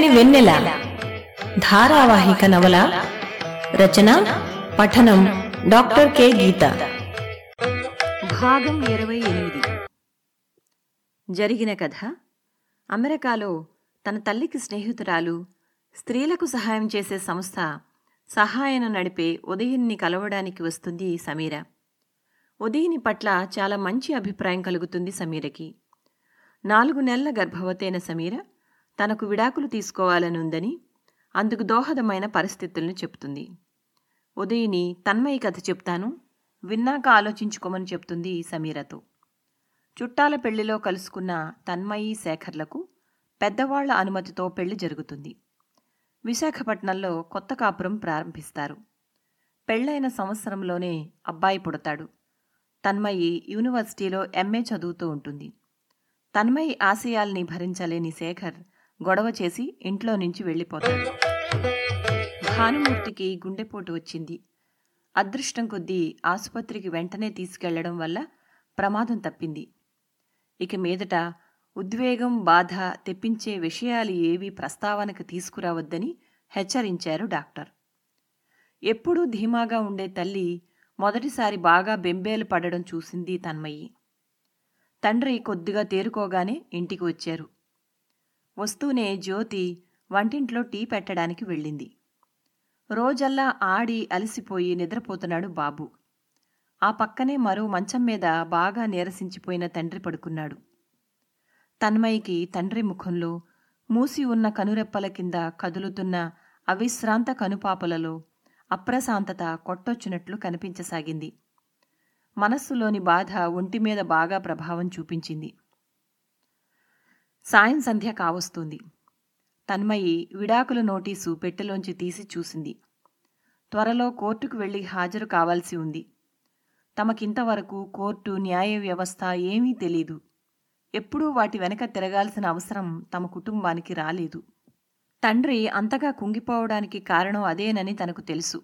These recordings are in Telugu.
చల్లని వెన్నెల. ధారావాహిక నవల రచన పఠనం డాక్టర్ కె. గీత. భాగం ఇరవై ఎనిమిది. జరిగిన కథ అమెరికాలో తన తల్లికి స్నేహితురాలు స్త్రీలకు సహాయం చేసే సంస్థ సహాయన నడిపే ఉదయన్ని కలవడానికి వస్తుంది సమీర. ఉదయని పట్ల చాలా మంచి అభిప్రాయం కలుగుతుంది సమీరకి. నాలుగు నెలల గర్భవతైన సమీర తనకు విడాకులు తీసుకోవాలనుందని అందుకు దోహదమైన పరిస్థితులను చెప్తుంది. ఉదయని తన్మయి కథ చెప్తాను విన్నాక ఆలోచించుకోమని చెప్తుంది సమీరతో. చుట్టాల పెళ్ళిలో కలుసుకున్న తన్మయి శేఖర్లకు పెద్దవాళ్ళ అనుమతితో పెళ్ళి జరుగుతుంది. విశాఖపట్నంలో కొత్త కాపురం ప్రారంభిస్తారు. పెళ్ళైన సంవత్సరంలోనే అబ్బాయి పుడతాడు. తన్మయి యూనివర్సిటీలో ఎంఏ చదువుతూ ఉంటుంది. తన్మయి ఆశయాల్ని భరించలేని శేఖర్ గొడవ చేసి ఇంట్లో నుంచి వెళ్ళిపోతాడు భానుమూర్తికి గుండెపోటు వచ్చింది. అదృష్టం కొద్దీ ఆసుపత్రికి వెంటనే తీసుకెళ్ళడం వల్ల ప్రమాదం తప్పింది. ఇక మీదట ఉద్వేగం బాధ తెప్పించే విషయాలు ఏవీ ప్రస్తావనకు తీసుకురావద్దని హెచ్చరించారు డాక్టర్. ఎప్పుడూ ధీమాగా ఉండే తల్లి మొదటిసారి బాగా బెంబేలు పడడం చూసింది తన్మయ్యి. తండ్రి కొద్దిగా తేరుకోగానే ఇంటికి వచ్చారు. వస్తూనే జ్యోతి వంటింట్లో టీ పెట్టడానికి వెళ్ళింది. రోజల్లా ఆడి అలసిపోయి నిద్రపోతున్నాడు బాబు. ఆ పక్కనే మరో మంచం మీద బాగా నీరసించిపోయిన తండ్రి పడుకున్నాడు. తన్మయికి తండ్రి ముఖంలో మూసి ఉన్న కనురెప్పల కింద కదులుతున్న అవిశ్రాంత కనుపాపలలో అప్రశాంతత కొట్టొచ్చినట్లు కనిపించసాగింది. మనస్సులోని బాధ ఒంటి మీద బాగా ప్రభావం చూపించింది. సాయం సంధ్య కావస్తుంది. తన్మయి విడాకుల నోటీసు పెట్టెలోంచి తీసి చూసింది. త్వరలో కోర్టుకు వెళ్ళి హాజరు కావాల్సి ఉంది. తమకింతవరకు కోర్టు న్యాయ వ్యవస్థ ఏమీ తెలీదు. ఎప్పుడూ వాటి వెనక తిరగాల్సిన అవసరం తమ కుటుంబానికి రాలేదు. తండ్రి అంతగా కుంగిపోవడానికి కారణం అదేనని తనకు తెలుసు.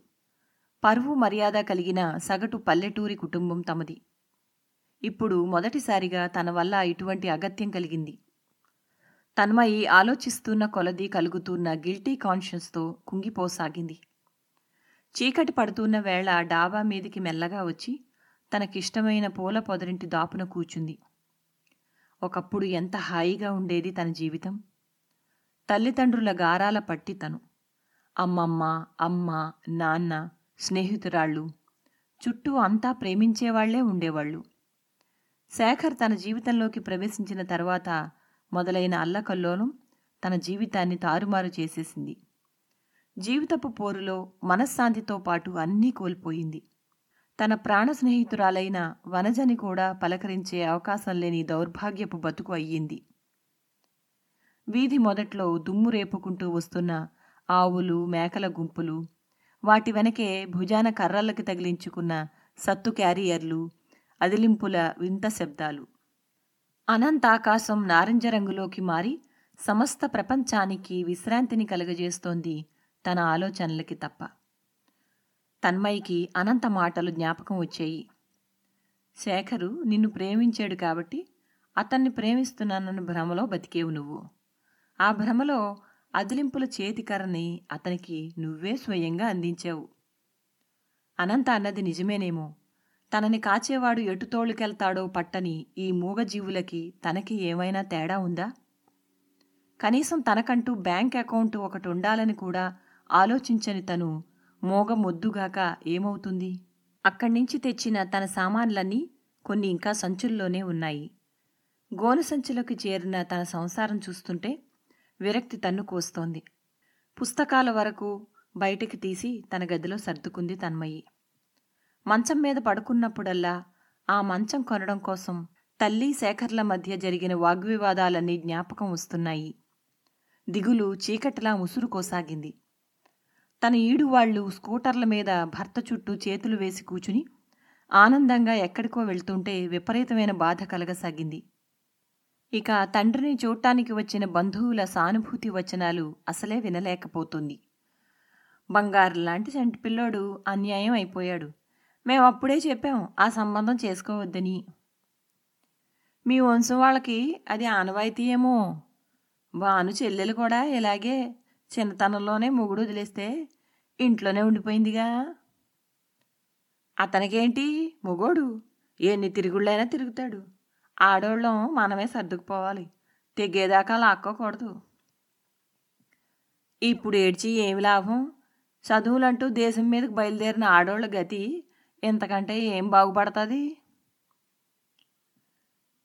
పరువు మర్యాద కలిగిన సగటు పల్లెటూరి కుటుంబం తమది. ఇప్పుడు మొదటిసారిగా తన వల్ల ఇటువంటి అగత్యం కలిగింది. తన్మయి ఆలోచిస్తున్న కొలది కలుగుతున్న గిల్టీ కాన్షియస్తో కుంగిపోసాగింది. చీకటి పడుతున్న వేళ డాబా మీదికి మెల్లగా వచ్చి తనకిష్టమైన పూల పొదరింటి దాపున కూచుంది ఒకప్పుడు ఎంత హాయిగా ఉండేది తన జీవితం? తల్లిదండ్రుల గారాల పట్టి తను. అమ్మమ్మ అమ్మ నాన్న స్నేహితురాళ్ళు చుట్టూ అంతా ప్రేమించేవాళ్ళే ఉండేవాళ్ళు. శేఖర్ తన జీవితంలోకి ప్రవేశించిన తర్వాత మొదలైన అల్లకల్లోలం తన జీవితాన్ని తారుమారు చేసేసింది. జీవితపు పోరులో మనశ్శాంతితో పాటు అన్నీ కోల్పోయింది. తన ప్రాణ స్నేహితురాలైన వనజని కూడా పలకరించే అవకాశం లేని దౌర్భాగ్యపు బతుకు అయ్యింది. వీధి మొదట్లో దుమ్ము రేపుకుంటూ వస్తున్న ఆవులు మేకల గుంపులు వాటి వెనకే భుజాన కర్రలకి తగిలించుకున్న సత్తు క్యారియర్లు అదిలింపుల వింత శబ్దాలు. అనంతాకాశం నారింజ రంగులోకి మారి సమస్త ప్రపంచానికి విశ్రాంతిని కలుగజేస్తోంది తన ఆలోచనలకి తప్ప. తన్మయికి అనంత మాటలు జ్ఞాపకం వచ్చాయి. శేఖరు నిన్ను ప్రేమించాడు కాబట్టి అతన్ని ప్రేమిస్తున్నానన్న భ్రమలో బతికేవు నువ్వు. ఆ భ్రమలో అదిలింపుల చేతికరని అతనికి నువ్వే స్వయంగా అందించావు. అనంత అన్నది నిజమేనేమో తనని కాచేవాడు ఎటు తోలుకెళ్తాడో పట్టని ఈ మూగజీవులకి తనకి ఏమైనా తేడా ఉందా? కనీసం తనకంటూ బ్యాంక్ అకౌంట్ ఒకటి ఉండాలని కూడా ఆలోచించని తను మోగ మొద్దుగాక ఏమవుతుంది? అక్కడి నుంచి తెచ్చిన తన సామాన్లన్నీ కొన్ని ఇంకా సంచుల్లోనే ఉన్నాయి. గోను సంచులకు చేరిన తన సంసారం చూస్తుంటే విరక్తి తన్ను కోస్తోంది. పుస్తకాల వరకు బయటికి తీసి తన గదిలో సర్దుకుంది తన్మయి. మంచం మీద పడుకున్నప్పుడల్లా ఆ మంచం కొనడం కోసం తల్లి శేఖర్ల మధ్య జరిగిన వాగ్వివాదాలన్నీ జ్ఞాపకం వస్తున్నాయి. దిగులు చీకటిలా ముసురుకోసాగింది తన ఈడువాళ్ళు స్కూటర్ల మీద భర్త చుట్టూ చేతులు వేసి కూచుని ఆనందంగా ఎక్కడికో వెళ్తుంటే విపరీతమైన బాధ కలగసాగింది. ఇక తండ్రిని చూడటానికి వచ్చిన బంధువుల సానుభూతి వచనాలు అసలే వినలేకపోతుంది. బంగారు లాంటి చంటి పిల్లోడు అన్యాయం అయిపోయాడు. మేము అప్పుడే చెప్పాం ఆ సంబంధం చేసుకోవద్దని. మీ వంశం వాళ్ళకి అది ఆనవాయితీ ఏమో భాను చెల్లెలు కూడా ఇలాగే చిన్నతనంలోనే మొగుడు వదిలేస్తే ఇంట్లోనే ఉండిపోయిందిగా. అతనికేంటి? మొగోడు. ఎన్ని తిరుగుళ్ళైనా తిరుగుతాడు. ఆడోళ్ళం మనమే సర్దుకుపోవాలి. తెగేదాకా లాక్కోకూడదు. ఇప్పుడు ఏడ్చి ఏమి లాభం? చదువులంటూ దేశం మీదకి బయలుదేరిన ఆడోళ్ళ గతి ఇంతకంటే ఏం బాగుపడుతుంది?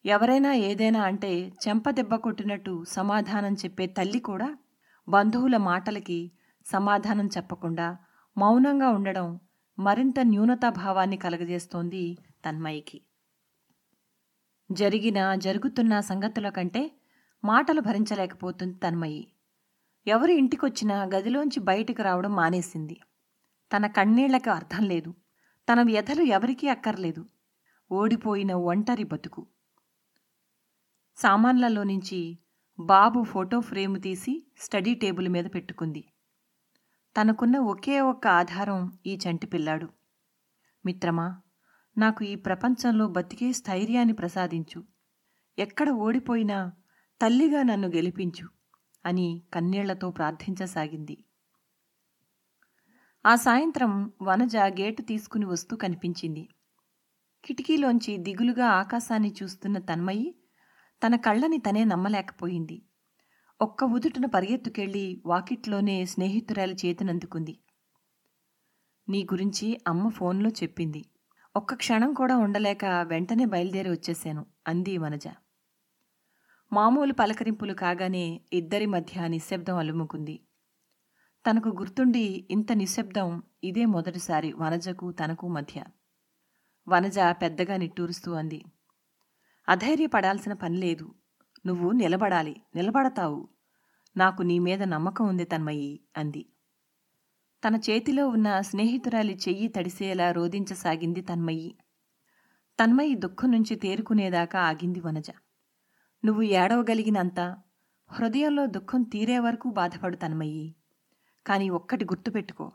ఎవరైనా ఏదైనా అంటే చెంప దెబ్బ కొట్టినట్టు సమాధానం చెప్పే తల్లి కూడా బంధువుల మాటలకి సమాధానం చెప్పకుండా మౌనంగా ఉండడం మరింత న్యూనతాభావాన్ని కలగజేస్తోంది తన్మయికి. జరిగిన జరుగుతున్న సంగతుల కంటే మాటలు భరించలేకపోతుంది తన్మయి. ఎవరు ఇంటికొచ్చినా గదిలోంచి బయటికి రావడం మానేసింది. తన కన్నీళ్ళకు అర్థం లేదు. తన వ్యధలు ఎవరికీ అక్కర్లేదు. ఓడిపోయిన ఒంటరి బతుకు. సామాన్లలో నుంచి బాబు ఫోటో ఫ్రేము తీసి స్టడీ టేబుల్ మీద పెట్టుకుంది. తనకున్న ఒకే ఒక్క ఆధారం ఈ చంటి పిల్లాడు. మిత్రమా నాకు ఈ ప్రపంచంలో బతికే స్థైర్యాన్ని ప్రసాదించు. ఎక్కడ ఓడిపోయినా తల్లిగా నన్ను గెలిపించు అని కన్నీళ్ళతో ప్రార్థించసాగింది. ఆ సాయంత్రం వనజ గేటు తీసుకుని వస్తూ కనిపించింది. కిటికీలోంచి దిగులుగా ఆకాశాన్ని చూస్తున్న తన్మయి తన కళ్ళని తనే నమ్మలేకపోయింది. ఒక్క ఉదుటున పరిగెత్తుకెళ్ళి వాకిట్లోనే స్నేహితురాలి చేతినందుకుంది. నీ గురించి అమ్మ ఫోన్లో చెప్పింది. ఒక్క క్షణం కూడా ఉండలేక వెంటనే బయలుదేరి వచ్చేశాను అంది వనజ. మామూలు పలకరింపులు కాగానే ఇద్దరి మధ్య నిశ్శబ్దం అలుముకుంది. తనకు గుర్తుండి ఇంత నిశ్శబ్దం ఇదే మొదటిసారి వనజకు తనకు మధ్య. వనజ పెద్దగా నిట్టూరుస్తూ అంది. అధైర్యపడాల్సిన పని లేదు. నువ్వు నిలబడాలి. నిలబడతావు. నాకు నీ మీద నమ్మకం ఉంది తన్మయి అంది. తన చేతిలో ఉన్న స్నేహితురాలి చెయ్యి తడిసేలా రోధించసాగింది తన్మయి. తన్మయి దుఃఖం నుంచి తేరుకునేదాకా ఆగింది వనజ. నువ్వు ఏడవగలిగినంత హృదయంలో దుఃఖం తీరే వరకు బాధపడు తన్మయ్యి కానీ ఒక్కటి గుర్తుపెట్టుకో.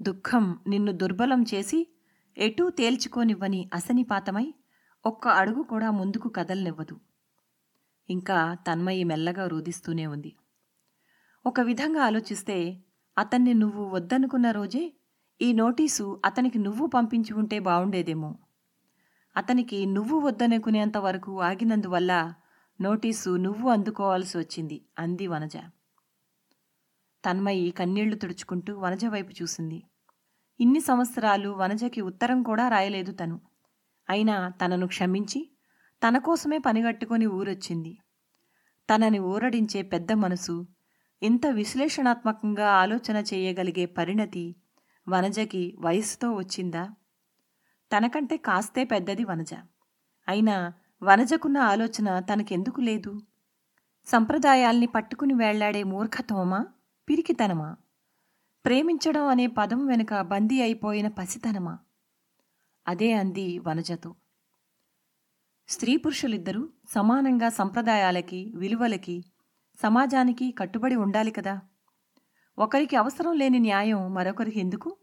దుఃఖం నిన్ను దుర్బలం చేసి ఎటూ తేల్చుకోనివ్వని అసనిపాతమై ఒక్క అడుగు కూడా ముందుకు కదలనివ్వదు. ఇంకా తన్మయి మెల్లగా రోధిస్తూనే ఉంది. ఒక విధంగా ఆలోచిస్తే అతన్ని నువ్వు వద్దనుకున్న రోజే ఈ నోటీసు అతనికి నువ్వు పంపించి ఉంటే బావుండేదేమో. అతనికి నువ్వు వద్దనుకునేంత వరకు ఆగినందువల్ల నోటీసు నువ్వు అందుకోవాల్సి వచ్చింది అంది వనజ. తన్మయి కన్నీళ్ళు తుడుచుకుంటూ వనజ వైపు చూసింది. ఇన్ని సంవత్సరాలు వనజకి ఉత్తరం కూడా రాయలేదు తను. అయినా తనను క్షమించి తన కోసమే పనిగట్టుకొని ఊరొచ్చింది. తనని ఊరడించే పెద్ద మనసు ఇంత విశ్లేషణాత్మకంగా ఆలోచన చేయగలిగే పరిణతి వనజకి వయసుతో వచ్చిందా? తనకంటే కాస్తే పెద్దది వనజ. అయినా వనజకున్న ఆలోచన తనకెందుకు లేదు? సంప్రదాయాల్ని పట్టుకుని వేళ్ళాడే మూర్ఖత్వమా పిరికితనమా? ప్రేమించడం అనే పదం వెనుక బందీ అయిపోయిన పసితనమా? అదే అంది వనజతో. స్త్రీ పురుషులిద్దరూ సమానంగా సంప్రదాయాలకి విలువలకి సమాజానికి కట్టుబడి ఉండాలి కదా. ఒకరికి అవసరం లేని న్యాయం మరొకరికి ఎందుకు?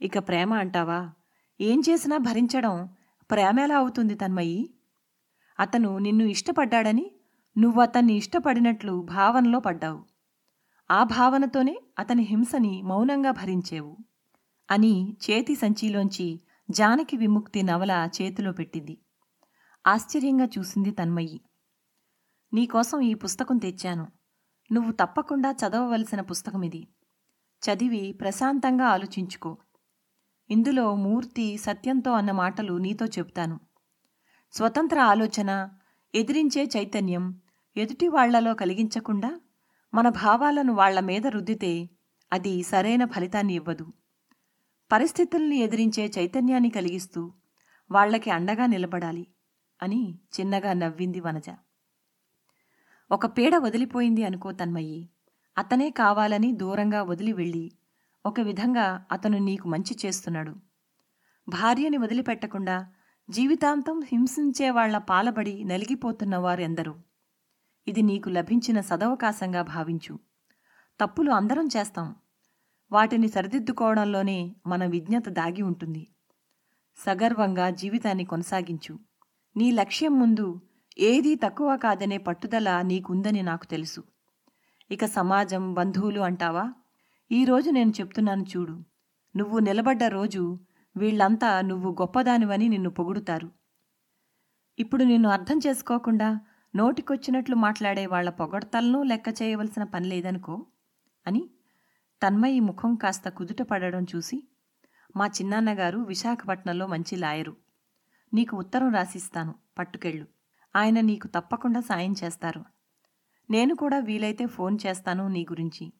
ఇక ప్రేమ అంటావా? ఏం చేసినా భరించడం ప్రేమేలా అవుతుంది తన్మయి. అతను నిన్ను ఇష్టపడ్డాడని నువ్వు అతన్ని ఇష్టపడినట్లు భావనలో పడ్డావు. ఆ భావనతోనే అతని హింసని మౌనంగా భరించేవు అని చేతి సంచిలోంచి జానకి విముక్తి నవల చేతిలో పెట్టింది. ఆశ్చర్యంగా చూసింది తన్మయి. నీకోసం ఈ పుస్తకం తెచ్చాను. నువ్వు తప్పకుండా చదవవలసిన పుస్తకం ఇది చదివి ప్రశాంతంగా ఆలోచించుకో. ఇందులో మూర్తి సత్యంతో అన్న మాటలు నీతో చెప్తాను స్వతంత్ర ఆలోచన ఎదిరించే చైతన్యం ఎదుటి వాళ్ళలో కలిగించకుండా మన భావాలను వాళ్ళ మీద రుద్దితే అది సరైన ఫలితాన్ని ఇవ్వదు. పరిస్థితుల్ని ఎదిరించే చైతన్యాన్ని కలిగిస్తూ వాళ్ళకి అండగా నిలబడాలి అని చిన్నగా నవ్వింది వనజ. ఒక పీడ వదిలిపోయింది అనుకో తన్మయ్యి. అతనే కావాలని దూరంగా వదిలి వెళ్ళి ఒక విధంగా అతను నీకు మంచి చేస్తున్నాడు. భార్యని వదిలిపెట్టకుండా జీవితాంతం హింసించే వాళ్ళ పాలబడి నలిగిపోతున్నవారు ఎందరూ ఇది నీకు లభించిన సదవకాశంగా భావించు. తప్పులు అందరం చేస్తాం. వాటిని సరిదిద్దుకోవడంలోనే మన విజ్ఞత దాగి ఉంటుంది. సగర్వంగా జీవితాన్ని కొనసాగించు. నీ లక్ష్యం ముందు ఏదీ తక్కువ కాదనే పట్టుదల నీకుందని నాకు తెలుసు. ఇక సమాజం బంధువులు అంటావా? ఈరోజు నేను చెప్తున్నాను చూడు. నువ్వు నిలబడ్డ రోజు వీళ్ళంతా నువ్వు గొప్పదానివని నిన్ను పొగుడుతారు. ఇప్పుడు నిన్ను అర్థం చేసుకోకుండా నోటికొచ్చినట్లు మాట్లాడే వాళ్ళ పొగడ్తలను లెక్క చేయవలసిన పని లేదనుకో అని తన్మయి ముఖం కాస్త కుదుట పడడం చూసి మా చిన్నాన్నగారు విశాఖపట్నంలో మంచి లాయరు. నీకు ఉత్తరం రాసిస్తాను పట్టుకెళ్ళు. ఆయన నీకు తప్పకుండా సాయం చేస్తారు. నేను కూడా వీలైతే ఫోన్ చేస్తాను నీ గురించి.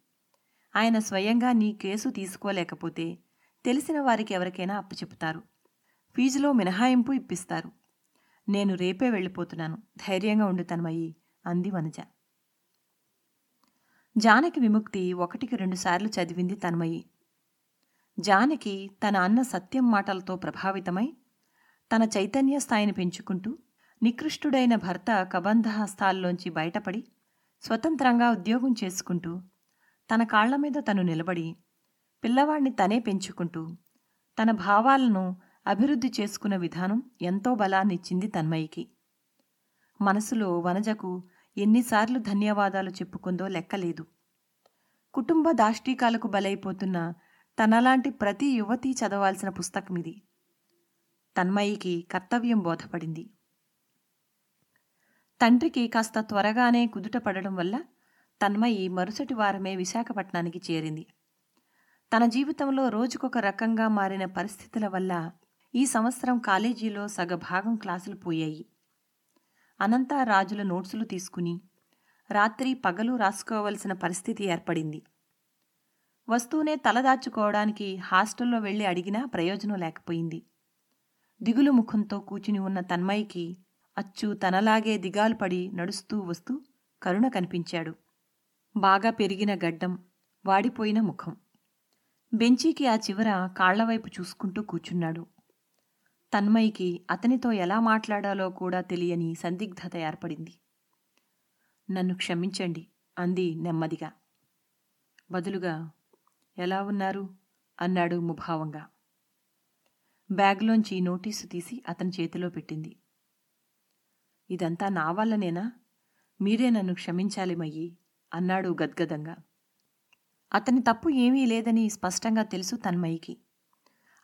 ఆయన స్వయంగా నీ కేసు తీసుకోలేకపోతే తెలిసిన వారికి ఎవరికైనా అప్పచెపుతారు. ఫీజులో మినహాయింపు ఇప్పిస్తారు. నేను రేపే వెళ్ళిపోతున్నాను. ధైర్యంగా ఉండు తన్మయి అంది వనజ. జానకి విముక్తి ఒకటికి రెండుసార్లు చదివింది తన్మయి. జానకి తన అన్న సత్యం మాటలతో ప్రభావితమై తన చైతన్య స్థాయిని పెంచుకుంటూ నికృష్టుడైన భర్త కబంధహస్తాల్లోంచి బయటపడి స్వతంత్రంగా ఉద్యోగం చేసుకుంటూ తన కాళ్ళ మీద తను నిలబడి పిల్లవాణ్ణి తనే పెంచుకుంటూ తన భావాలను అభివృద్ధి చేసుకున్న విధానం ఎంతో బలాన్నిచ్చింది తన్మయికి. మనసులో వనజకు ఎన్నిసార్లు ధన్యవాదాలు చెప్పుకుందో లెక్కలేదు. కుటుంబ దాష్టీకాలకు బలైపోతున్న తనలాంటి ప్రతి యువతి చదవాల్సిన పుస్తకం ఇది తన్మయికి కర్తవ్యం బోధపడింది. తండ్రికి కాస్త త్వరగానే కుదుట పడడం వల్ల తన్మయి మరుసటి వారమే విశాఖపట్నానికి చేరింది. తన జీవితంలో రోజుకొక రకంగా మారిన పరిస్థితుల వల్ల ఈ సంవత్సరం కాలేజీలో సగభాగం క్లాసులు పోయాయి. అనంత రాజుల నోట్సులు తీసుకుని రాత్రి పగలు రాసుకోవలసిన పరిస్థితి ఏర్పడింది. వస్తూనే తలదాచుకోవడానికి హాస్టల్లో వెళ్ళి అడిగినా ప్రయోజనం లేకపోయింది. దిగులు ముఖంతో కూచుని ఉన్న తన్మయికి అచ్చు తనలాగే దిగాలు పడి నడుస్తూ వస్తూ కరుణ కనిపించాడు. బాగా పెరిగిన గడ్డం వాడిపోయిన ముఖం. బెంచీకి ఆ చివర కాళ్ళవైపు చూసుకుంటూ కూచున్నాడు. తన్మయికి అతనితో ఎలా మాట్లాడాలో కూడా తెలియని సందిగ్ధత ఏర్పడింది. నన్ను క్షమించండి అంది నెమ్మదిగా. బదులుగా ఎలా ఉన్నారు? అన్నాడు ముభావంగా. బ్యాగ్లోంచి నోటీసు తీసి అతని చేతిలో పెట్టింది. ఇదంతా నా వల్లనేనా? మీరే నన్ను క్షమించాలి మయ్యి అన్నాడు గద్గదంగా. అతని తప్పు ఏమీ లేదని స్పష్టంగా తెలుసు తన్మయికి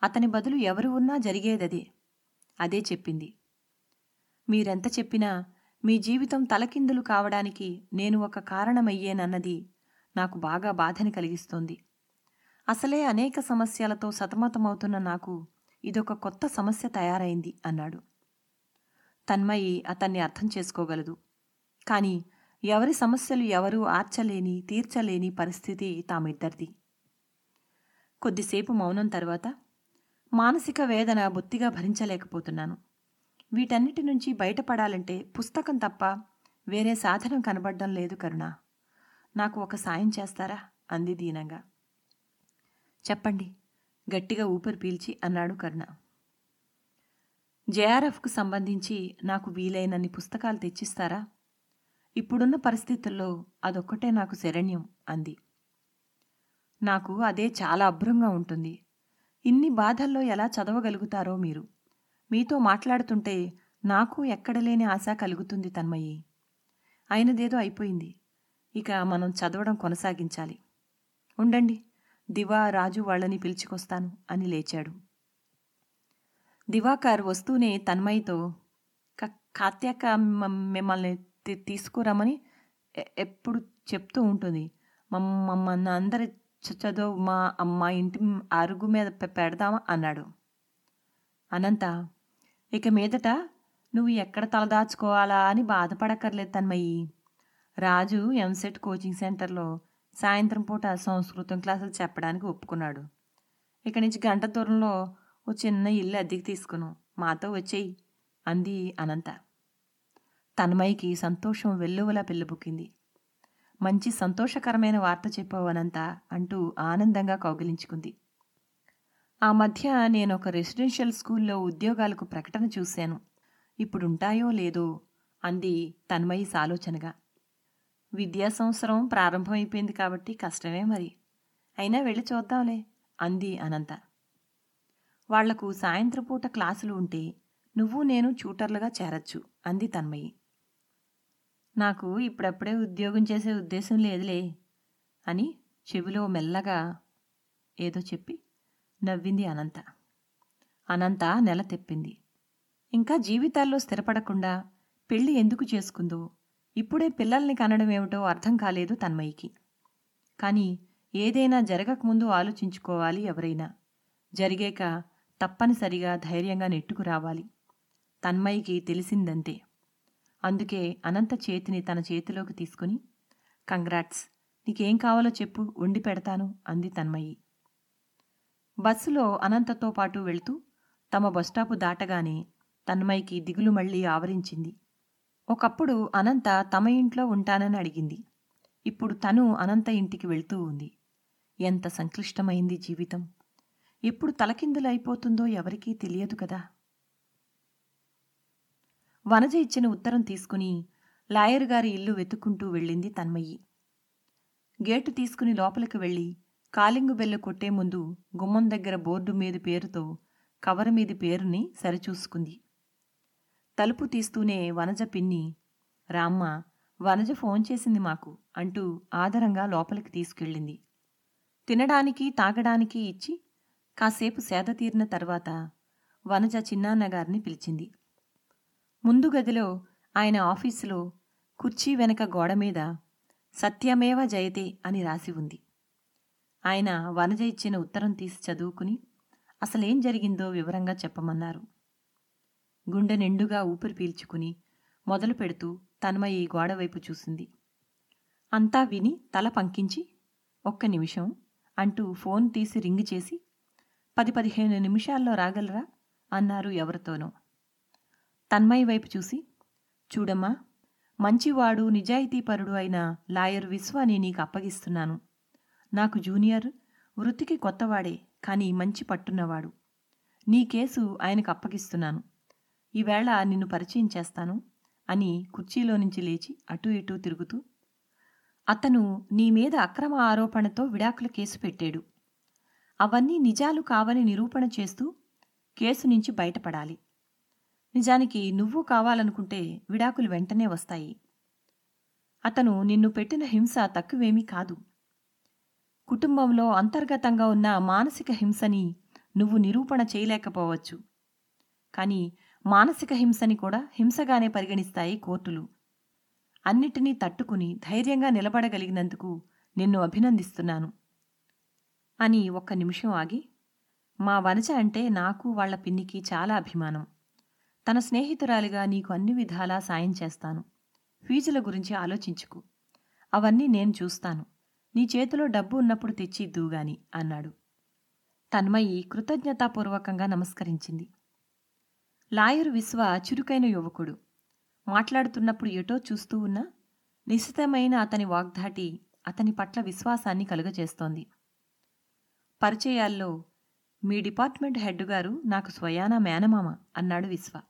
అతని బదులు ఎవరు ఉన్నా జరిగేదదే. అదే చెప్పింది. మీరెంత చెప్పినా మీ జీవితం తలకిందులు కావడానికి నేను ఒక కారణమయ్యేనన్నది నాకు బాగా బాధని కలిగిస్తోంది. అసలే అనేక సమస్యలతో సతమతమవుతున్న నాకు ఇదొక కొత్త సమస్య తయారైంది అన్నాడు. తన్మయి అతన్ని అర్థం చేసుకోగలదు. కానీ ఎవరి సమస్యలు ఎవరూ ఆర్చలేని తీర్చలేని పరిస్థితి తామిద్దరిది. కొద్దిసేపు మౌనం తర్వాత మానసిక వేదన బొత్తిగా భరించలేకపోతున్నాను. వీటన్నిటి నుంచి బయటపడాలంటే పుస్తకం తప్ప వేరే సాధనం కనబడడం లేదు కరుణ. నాకు ఒక సాయం చేస్తారా? అంది దీనంగా. చెప్పండి గట్టిగా ఊపిరి పీల్చి అన్నాడు కరుణ. జేఆర్ఎఫ్కు సంబంధించి నాకు వీలైనన్ని పుస్తకాలు తెచ్చిస్తారా? ఇప్పుడున్న పరిస్థితుల్లో అదొక్కటే నాకు శరణ్యం అంది. నాకు అదే చాలా అభ్రంగా ఉంటుంది ఇన్ని బాధల్లో ఎలా చదవగలుగుతారో మీరు? మీతో మాట్లాడుతుంటే నాకు ఎక్కడలేని ఆశ కలుగుతుంది తన్మయి. అయినదేదో అయిపోయింది. ఇక మనం చదవడం కొనసాగించాలి. ఉండండి దివా రాజు వాళ్ళని పిలుచుకొస్తాను అని లేచాడు. దివాకర్ వస్తూనే తన్మయితో కాత్యాక మిమ్మల్ని తీసుకురమ్మని ఎప్పుడు చెప్తూ ఉంటుంది. మమ్మల్ని అందరి చదువు మా అమ్మ ఇంటి అరుగు మీద పెడదామా? అన్నాడు. అనంత ఇక మీదట నువ్వు ఎక్కడ తలదాచుకోవాలా అని బాధపడక్కర్లేదు తన్మయ్యి. రాజు ఎంసెట్ కోచింగ్ సెంటర్లో సాయంత్రం పూట సంస్కృతం క్లాసులు చెప్పడానికి ఒప్పుకున్నాడు. ఇక నుంచి గంట దూరంలో ఓ చిన్న ఇల్లు అద్దెకి తీసుకును. మాతో వచ్చేయి అంది అనంత. తన్మయ్యకి సంతోషం వెల్లువలా పెళ్ళిబుక్కింది మంచి సంతోషకరమైన వార్త చెప్పావు అనంత అంటూ ఆనందంగా కౌగిలించుకుంది. ఆ మధ్య నేను ఒక రెసిడెన్షియల్ స్కూల్లో ఉద్యోగాలకు ప్రకటన చూశాను. ఇప్పుడుంటాయో లేదో అంది తన్మయి సాలోచనగా విద్యా సంవత్సరం ప్రారంభమైపోయింది కాబట్టి కష్టమే మరి. అయినా వెళ్ళి చూద్దాంలే అంది అనంత. వాళ్ళకు సాయంత్రపూట క్లాసులు ఉంటే నువ్వు నేను చూటర్లుగా చేరచ్చు అంది తన్మయి. నాకు ఇప్పుడప్పుడే ఉద్యోగం చేసే ఉద్దేశం లేదులే అని చెవిలో మెల్లగా ఏదో చెప్పి నవ్వింది అనంత. అనంత నెల తెప్పింది. ఇంకా జీవితాల్లో స్థిరపడకుండా పెళ్ళి ఎందుకు చేసుకుందో ఇప్పుడే పిల్లల్ని కనడం ఏమిటో అర్థం కాలేదు తన్మయికి. కానీ ఏదైనా జరగకముందు ఆలోచించుకోవాలి ఎవరైనా. జరిగాక తప్పనిసరిగా ధైర్యంగా నెట్టుకు రావాలి. తన్మయికి తెలిసిందంతే. అందుకే అనంత చేతిని తన చేతిలోకి తీసుకుని కంగ్రాట్స్ నీకేం కావాలో చెప్పు వండి పెడతాను అంది తన్మయి. బస్సులో అనంతతో పాటు వెళ్తూ తమ బస్టాపు దాటగానే తన్మయికి దిగులు మళ్ళీ ఆవరించింది. ఒకప్పుడు అనంత తమ ఇంట్లో ఉంటానని అడిగింది. ఇప్పుడు తను అనంత ఇంటికి వెళ్తూ ఉంది. ఎంత సంక్లిష్టమైంది జీవితం! ఎప్పుడు తలకిందులైపోతుందో ఎవరికీ తెలియదు కదా! వనజ ఇచ్చిన ఉత్తరం తీసుకుని లాయర్ గారి ఇల్లు వెతుక్కుంటూ వెళ్ళింది తన్మయ్యి గేటు తీసుకుని లోపలికి వెళ్ళి కాలింగు బెల్లు కొట్టే ముందు గుమ్మం దగ్గర బోర్డు మీద పేరుతో కవర్ మీది పేరుని సరిచూసుకుంది. తలుపు తీస్తూనే వనజ పిన్ని రామ్మ వనజ ఫోన్ చేసింది మాకు అంటూ ఆదరంగా లోపలికి తీసుకెళ్ళింది. తినడానికి తాగడానికి ఇచ్చి కాసేపు సేద తీరిన తర్వాత వనజ చిన్నాన్నగారిని పిలిచింది. ముందు గదిలో ఆయన ఆఫీసులో కుర్చీ వెనక గోడ మీద సత్యమేవ జయతే అని రాసి ఉంది. ఆయన వనజ ఇచ్చిన ఉత్తరం తీసి చదువుకుని అసలేం జరిగిందో వివరంగా చెప్పమన్నారు. గుండె నిండుగా ఊపిరి పీల్చుకుని మొదలు పెడుతూ తన్మయి గోడవైపు చూసింది. అంతా విని తల పంకించి ఒక్క నిమిషం అంటూ ఫోన్ తీసి రింగ్ చేసి పది పదిహేను నిమిషాల్లో రాగలరా? అన్నారు ఎవరితోనో. తన్మయి వైపు చూసి చూడమ్మా మంచివాడు నిజాయితీపరుడు అయిన లాయర్ విశ్వాని నీకు అప్పగిస్తున్నాను. నాకు జూనియర్ వృత్తికి కొత్తవాడే కానీ మంచి పట్టున్నవాడు. నీ కేసు ఆయనకు అప్పగిస్తున్నాను. ఈవేళ నిన్ను పరిచయం చేస్తాను అని కుర్చీలో నుంచి లేచి అటూ ఇటూ తిరుగుతూ అతను నీ మీద అక్రమ ఆరోపణతో విడాకుల కేసు పెట్టాడు. అవన్నీ నిజాలు కావని నిరూపణ చేస్తూ కేసు నుంచి బయటపడాలి. నిజానికి నువ్వు కావాలనుకుంటే విడాకులు వెంటనే వస్తాయి. అతను నిన్ను పెట్టిన హింస తక్కువేమీ కాదు. కుటుంబంలో అంతర్గతంగా ఉన్న మానసిక హింసని నువ్వు నిరూపణ చేయలేకపోవచ్చు. కానీ మానసిక హింసని కూడా హింసగానే పరిగణిస్తాయి కోర్టులు. అన్నిటినీ తట్టుకుని ధైర్యంగా నిలబడగలిగినందుకు నిన్ను అభినందిస్తున్నాను. అని ఒక్క నిమిషం ఆగి మా వనజ అంటే నాకు వాళ్ళ పిన్నికి చాలా అభిమానం. తన స్నేహితురాలిగా నీకు అన్ని విధాలా సాయం చేస్తాను. ఫీజుల గురించి ఆలోచించుకు. అవన్నీ నేను చూస్తాను. నీ చేతిలో డబ్బు ఉన్నప్పుడు తెచ్చి దూగాని అన్నాడు. తన్మయి కృతజ్ఞతాపూర్వకంగా నమస్కరించింది. లాయర్ విశ్వ చురుకైన యువకుడు. మాట్లాడుతున్నప్పుడు ఎటో చూస్తూ ఉన్నా నిశితమైన అతని వాగ్ధాటి అతని పట్ల విశ్వాసాన్ని కలుగజేస్తోంది. పరిచయాల్లో మీ డిపార్ట్మెంట్ హెడ్ గారు నాకు స్వయానా మేనమామ అన్నాడు విశ్వ.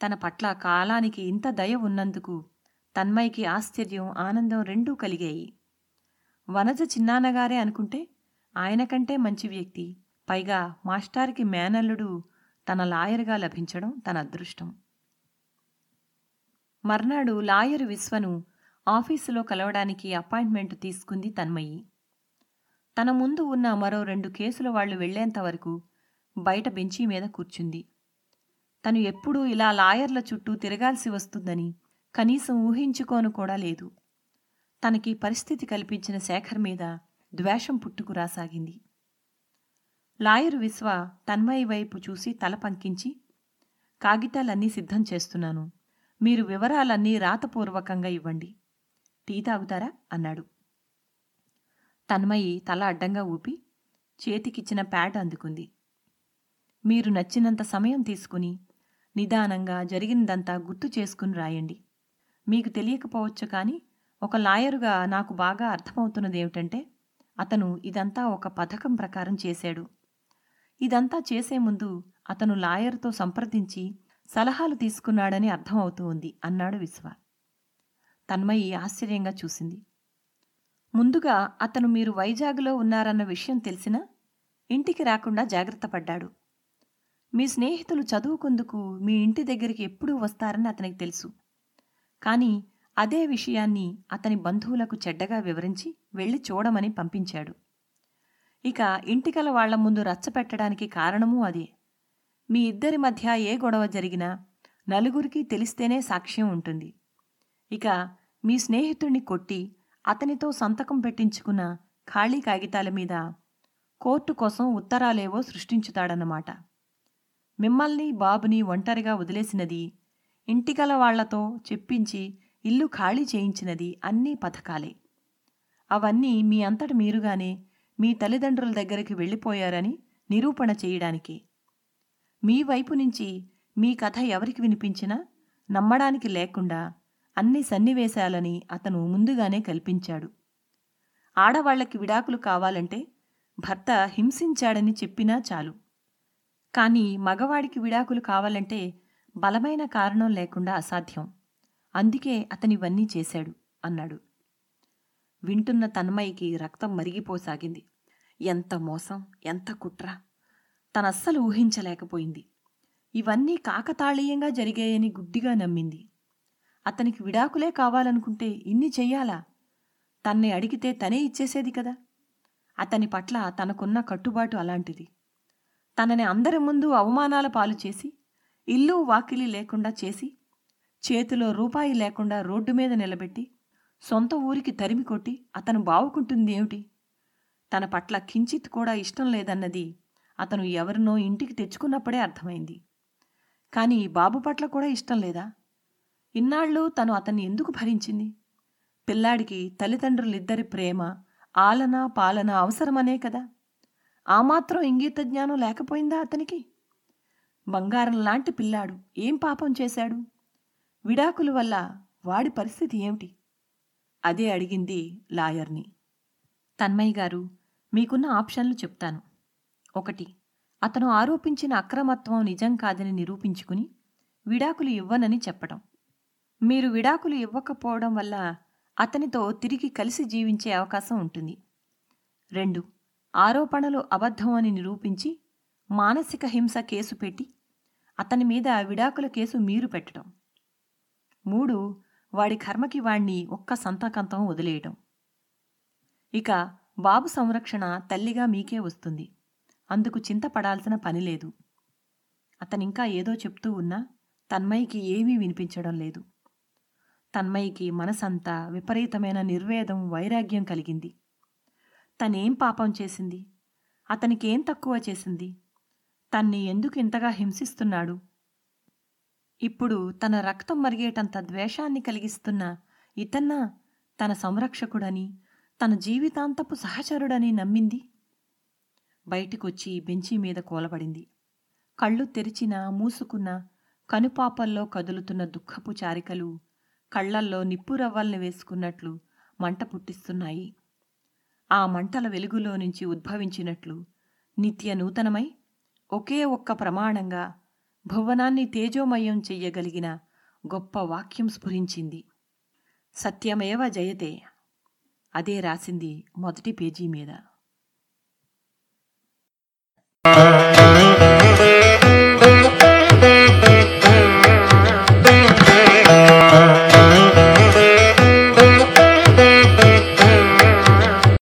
తన పట్ల కాలానికి ఇంత దయ ఉన్నందుకు తన్మయ్యకి ఆశ్చర్యం ఆనందం రెండూ కలిగాయి. వనజ చిన్నాన్నగారే అనుకుంటే ఆయన కంటే మంచి వ్యక్తి. పైగా మాస్టార్కి మేనల్లుడు తన లాయర్గా లభించడం తన అదృష్టం. మర్నాడు లాయరు విశ్వను ఆఫీసులో కలవడానికి అపాయింట్మెంట్ తీసుకుంది తన్మయి తన ముందు ఉన్న మరో రెండు కేసుల వాళ్ళు వెళ్ళేంత వరకు బయట బెంచీ మీద కూర్చుంది. తను ఎప్పుడూ ఇలా లాయర్ల చుట్టూ తిరగాల్సి వస్తుందని కనీసం ఊహించుకోను కూడా లేదు. తనకి పరిస్థితి కల్పించిన శేఖర్ మీద ద్వేషం పుట్టుకు రాసాగింది. విశ్వ తన్మయి వైపు చూసి తల పంకించి కాగితాలన్నీ సిద్ధం చేస్తున్నాను. మీరు వివరాలన్నీ రాతపూర్వకంగా ఇవ్వండి. టీ తాగుతారా? అన్నాడు. తన్మయి తల అడ్డంగా ఊపి చేతికిచ్చిన ప్యాడ్ అందుకుంది. మీరు నచ్చినంత సమయం తీసుకుని నిదానంగా జరిగిందంతా గుర్తు చేసుకుని రాయండి. మీకు తెలియకపోవచ్చు కానీ ఒక లాయరుగా నాకు బాగా అర్థమవుతున్నదేమిటంటే అతను ఇదంతా ఒక పథకం ప్రకారం చేశాడు. ఇదంతా చేసే ముందు అతను లాయర్తో సంప్రదించి సలహాలు తీసుకున్నాడని అర్థమవుతూ ఉంది అన్నాడు విశ్వ. తన్మయి ఆశ్చర్యంగా చూసింది. ముందుగా అతను మీరు వైజాగ్లో ఉన్నారన్న విషయం తెలిసినా ఇంటికి రాకుండా జాగ్రత్త పడ్డాడు. మీ స్నేహితులు చదువుకుందుకు మీ ఇంటి దగ్గరికి ఎప్పుడూ వస్తారని అతనికి తెలుసు. కానీ అదే విషయాన్ని అతని బంధువులకు చెడ్డగా వివరించి వెళ్ళి చూడమని పంపించాడు. ఇక ఇంటికల వాళ్ళ ముందు రచ్చపెట్టడానికి కారణమూ అదే. మీ ఇద్దరి మధ్య ఏ గొడవ జరిగినా నలుగురికి తెలిస్తేనే సాక్ష్యం ఉంటుంది. ఇక మీ స్నేహితుణ్ణి కొట్టి అతనితో సంతకం పెట్టించుకున్న ఖాళీ కాగితాల మీద కోర్టు కోసం ఉత్తరాలేవో సృష్టించుతాడన్నమాట. మిమ్మల్ని బాబుని ఒంటరిగా వదిలేసినది ఇంటికల వాళ్ళతో చెప్పించి ఇల్లు ఖాళీ చేయించినది అన్నీ పథకాలే. అవన్నీ మీ అంతట మీరుగానే మీ తల్లిదండ్రుల దగ్గరికి వెళ్ళిపోయారని నిరూపణ చేయడానికి. మీ వైపు నుంచి మీ కథ ఎవరికి వినిపించినా నమ్మడానికి లేకుండా అన్ని సన్నివేశాలని అతను ముందుగానే కల్పించాడు. ఆడవాళ్ళకి విడాకులు కావాలంటే భర్త హింసించాడని చెప్పినా చాలు. కానీ మగవాడికి విడాకులు కావాలంటే బలమైన కారణం లేకుండా అసాధ్యం. అందుకే అతనివన్నీ చేశాడు అన్నాడు. వింటున్న తన్మయికి రక్తం మరిగిపోసాగింది. ఎంత మోసం ఎంత కుట్ర. తనస్సలు ఊహించలేకపోయింది. ఇవన్నీ కాకతాళీయంగా జరిగాయని గుడ్డిగా నమ్మింది. అతనికి విడాకులే కావాలనుకుంటే ఇన్ని చెయ్యాలా? తన్ని అడిగితే తనే ఇచ్చేసేది కదా? అతని పట్ల తనకున్న కట్టుబాటు అలాంటిది. తనని అందరి ముందు అవమానాల పాలు చేసి ఇల్లు వాకిలి లేకుండా చేసి చేతిలో రూపాయి లేకుండా రోడ్డు మీద నిలబెట్టి సొంత ఊరికి తరిమి కొట్టి అతను బావుకుంటుంది ఏమిటి తన పట్ల కించిత్ కూడా ఇష్టం లేదన్నది అతను ఎవరినో ఇంటికి తెచ్చుకున్నప్పుడే అర్థమైంది. కానీ బాబు పట్ల కూడా ఇష్టం లేదా? ఇన్నాళ్ళు తను అతన్ని ఎందుకు భరించింది? పిల్లాడికి తల్లిదండ్రులిద్దరి ప్రేమ ఆలన పాలన అవసరమనే కదా? ఆ మాత్రం ఇంగిత జ్ఞానం లేకపోయిందా అతనికి? బంగారం లాంటి పిల్లాడు ఏం పాపం చేశాడు? విడాకుల వల్ల వాడి పరిస్థితి ఏమిటి? అదే అడిగింది లాయర్ని. తన్మయ్య గారు మీకున్న ఆప్షన్లు చెప్తాను. ఒకటి అతను ఆరోపించిన అక్రమత్వం నిజం కాదని నిరూపించుకుని విడాకులు ఇవ్వనని చెప్పడం. మీరు విడాకులు ఇవ్వకపోవడం వల్ల అతనితో తిరిగి కలిసి జీవించే అవకాశం ఉంటుంది. రెండు ఆరోపణలు అబద్ధం అని నిరూపించి మానసిక హింస కేసు పెట్టి అతని మీద విడాకుల కేసు మీరు పెట్టడం. మూడు వాడి కర్మకి వాణ్ణి ఒక్క సంతకంతం వదిలేయటం. ఇక బాబు సంరక్షణ తల్లిగా మీకే వస్తుంది. అందుకు చింతపడాల్సిన పని లేదు. అతనింకా ఏదో చెప్తూ ఉన్నా తన్మయికి ఏమీ వినిపించడం లేదు. తన్మయికి మనసంతా విపరీతమైన నిర్వేదం వైరాగ్యం కలిగింది. తనేం పాపం చేసింది? అతనికేం తక్కువ చేసింది? తన్ని ఎందుకు ఇంతగా హింసిస్తున్నాడు? ఇప్పుడు తన రక్తం మరిగేటంత ద్వేషాన్ని కలిగిస్తున్న ఇతన్న తన సంరక్షకుడని తన జీవితాంతపు సహచరుడని నమ్మింది? బయటికొచ్చి బెంచి మీద కూలబడింది. కళ్ళు తెరిచిన మూసుకున్న కనుపాపల్లో కదులుతున్న దుఃఖపు చారికలు కళ్ళల్లో నిప్పురవ్వల్ని వేసుకున్నట్లు మంట పుట్టిస్తున్నాయి. ఆ మంటల వెలుగులో నుంచి ఉద్భవించినట్లు నిత్య నూతనమై ఒకే ఒక్క ప్రమాణంగా భువనాన్ని తేజోమయం చెయ్యగలిగిన గొప్ప వాక్యం స్ఫురించింది. సత్యమేవ జయతే అదే రాసింది మొదటి పేజీ మీద.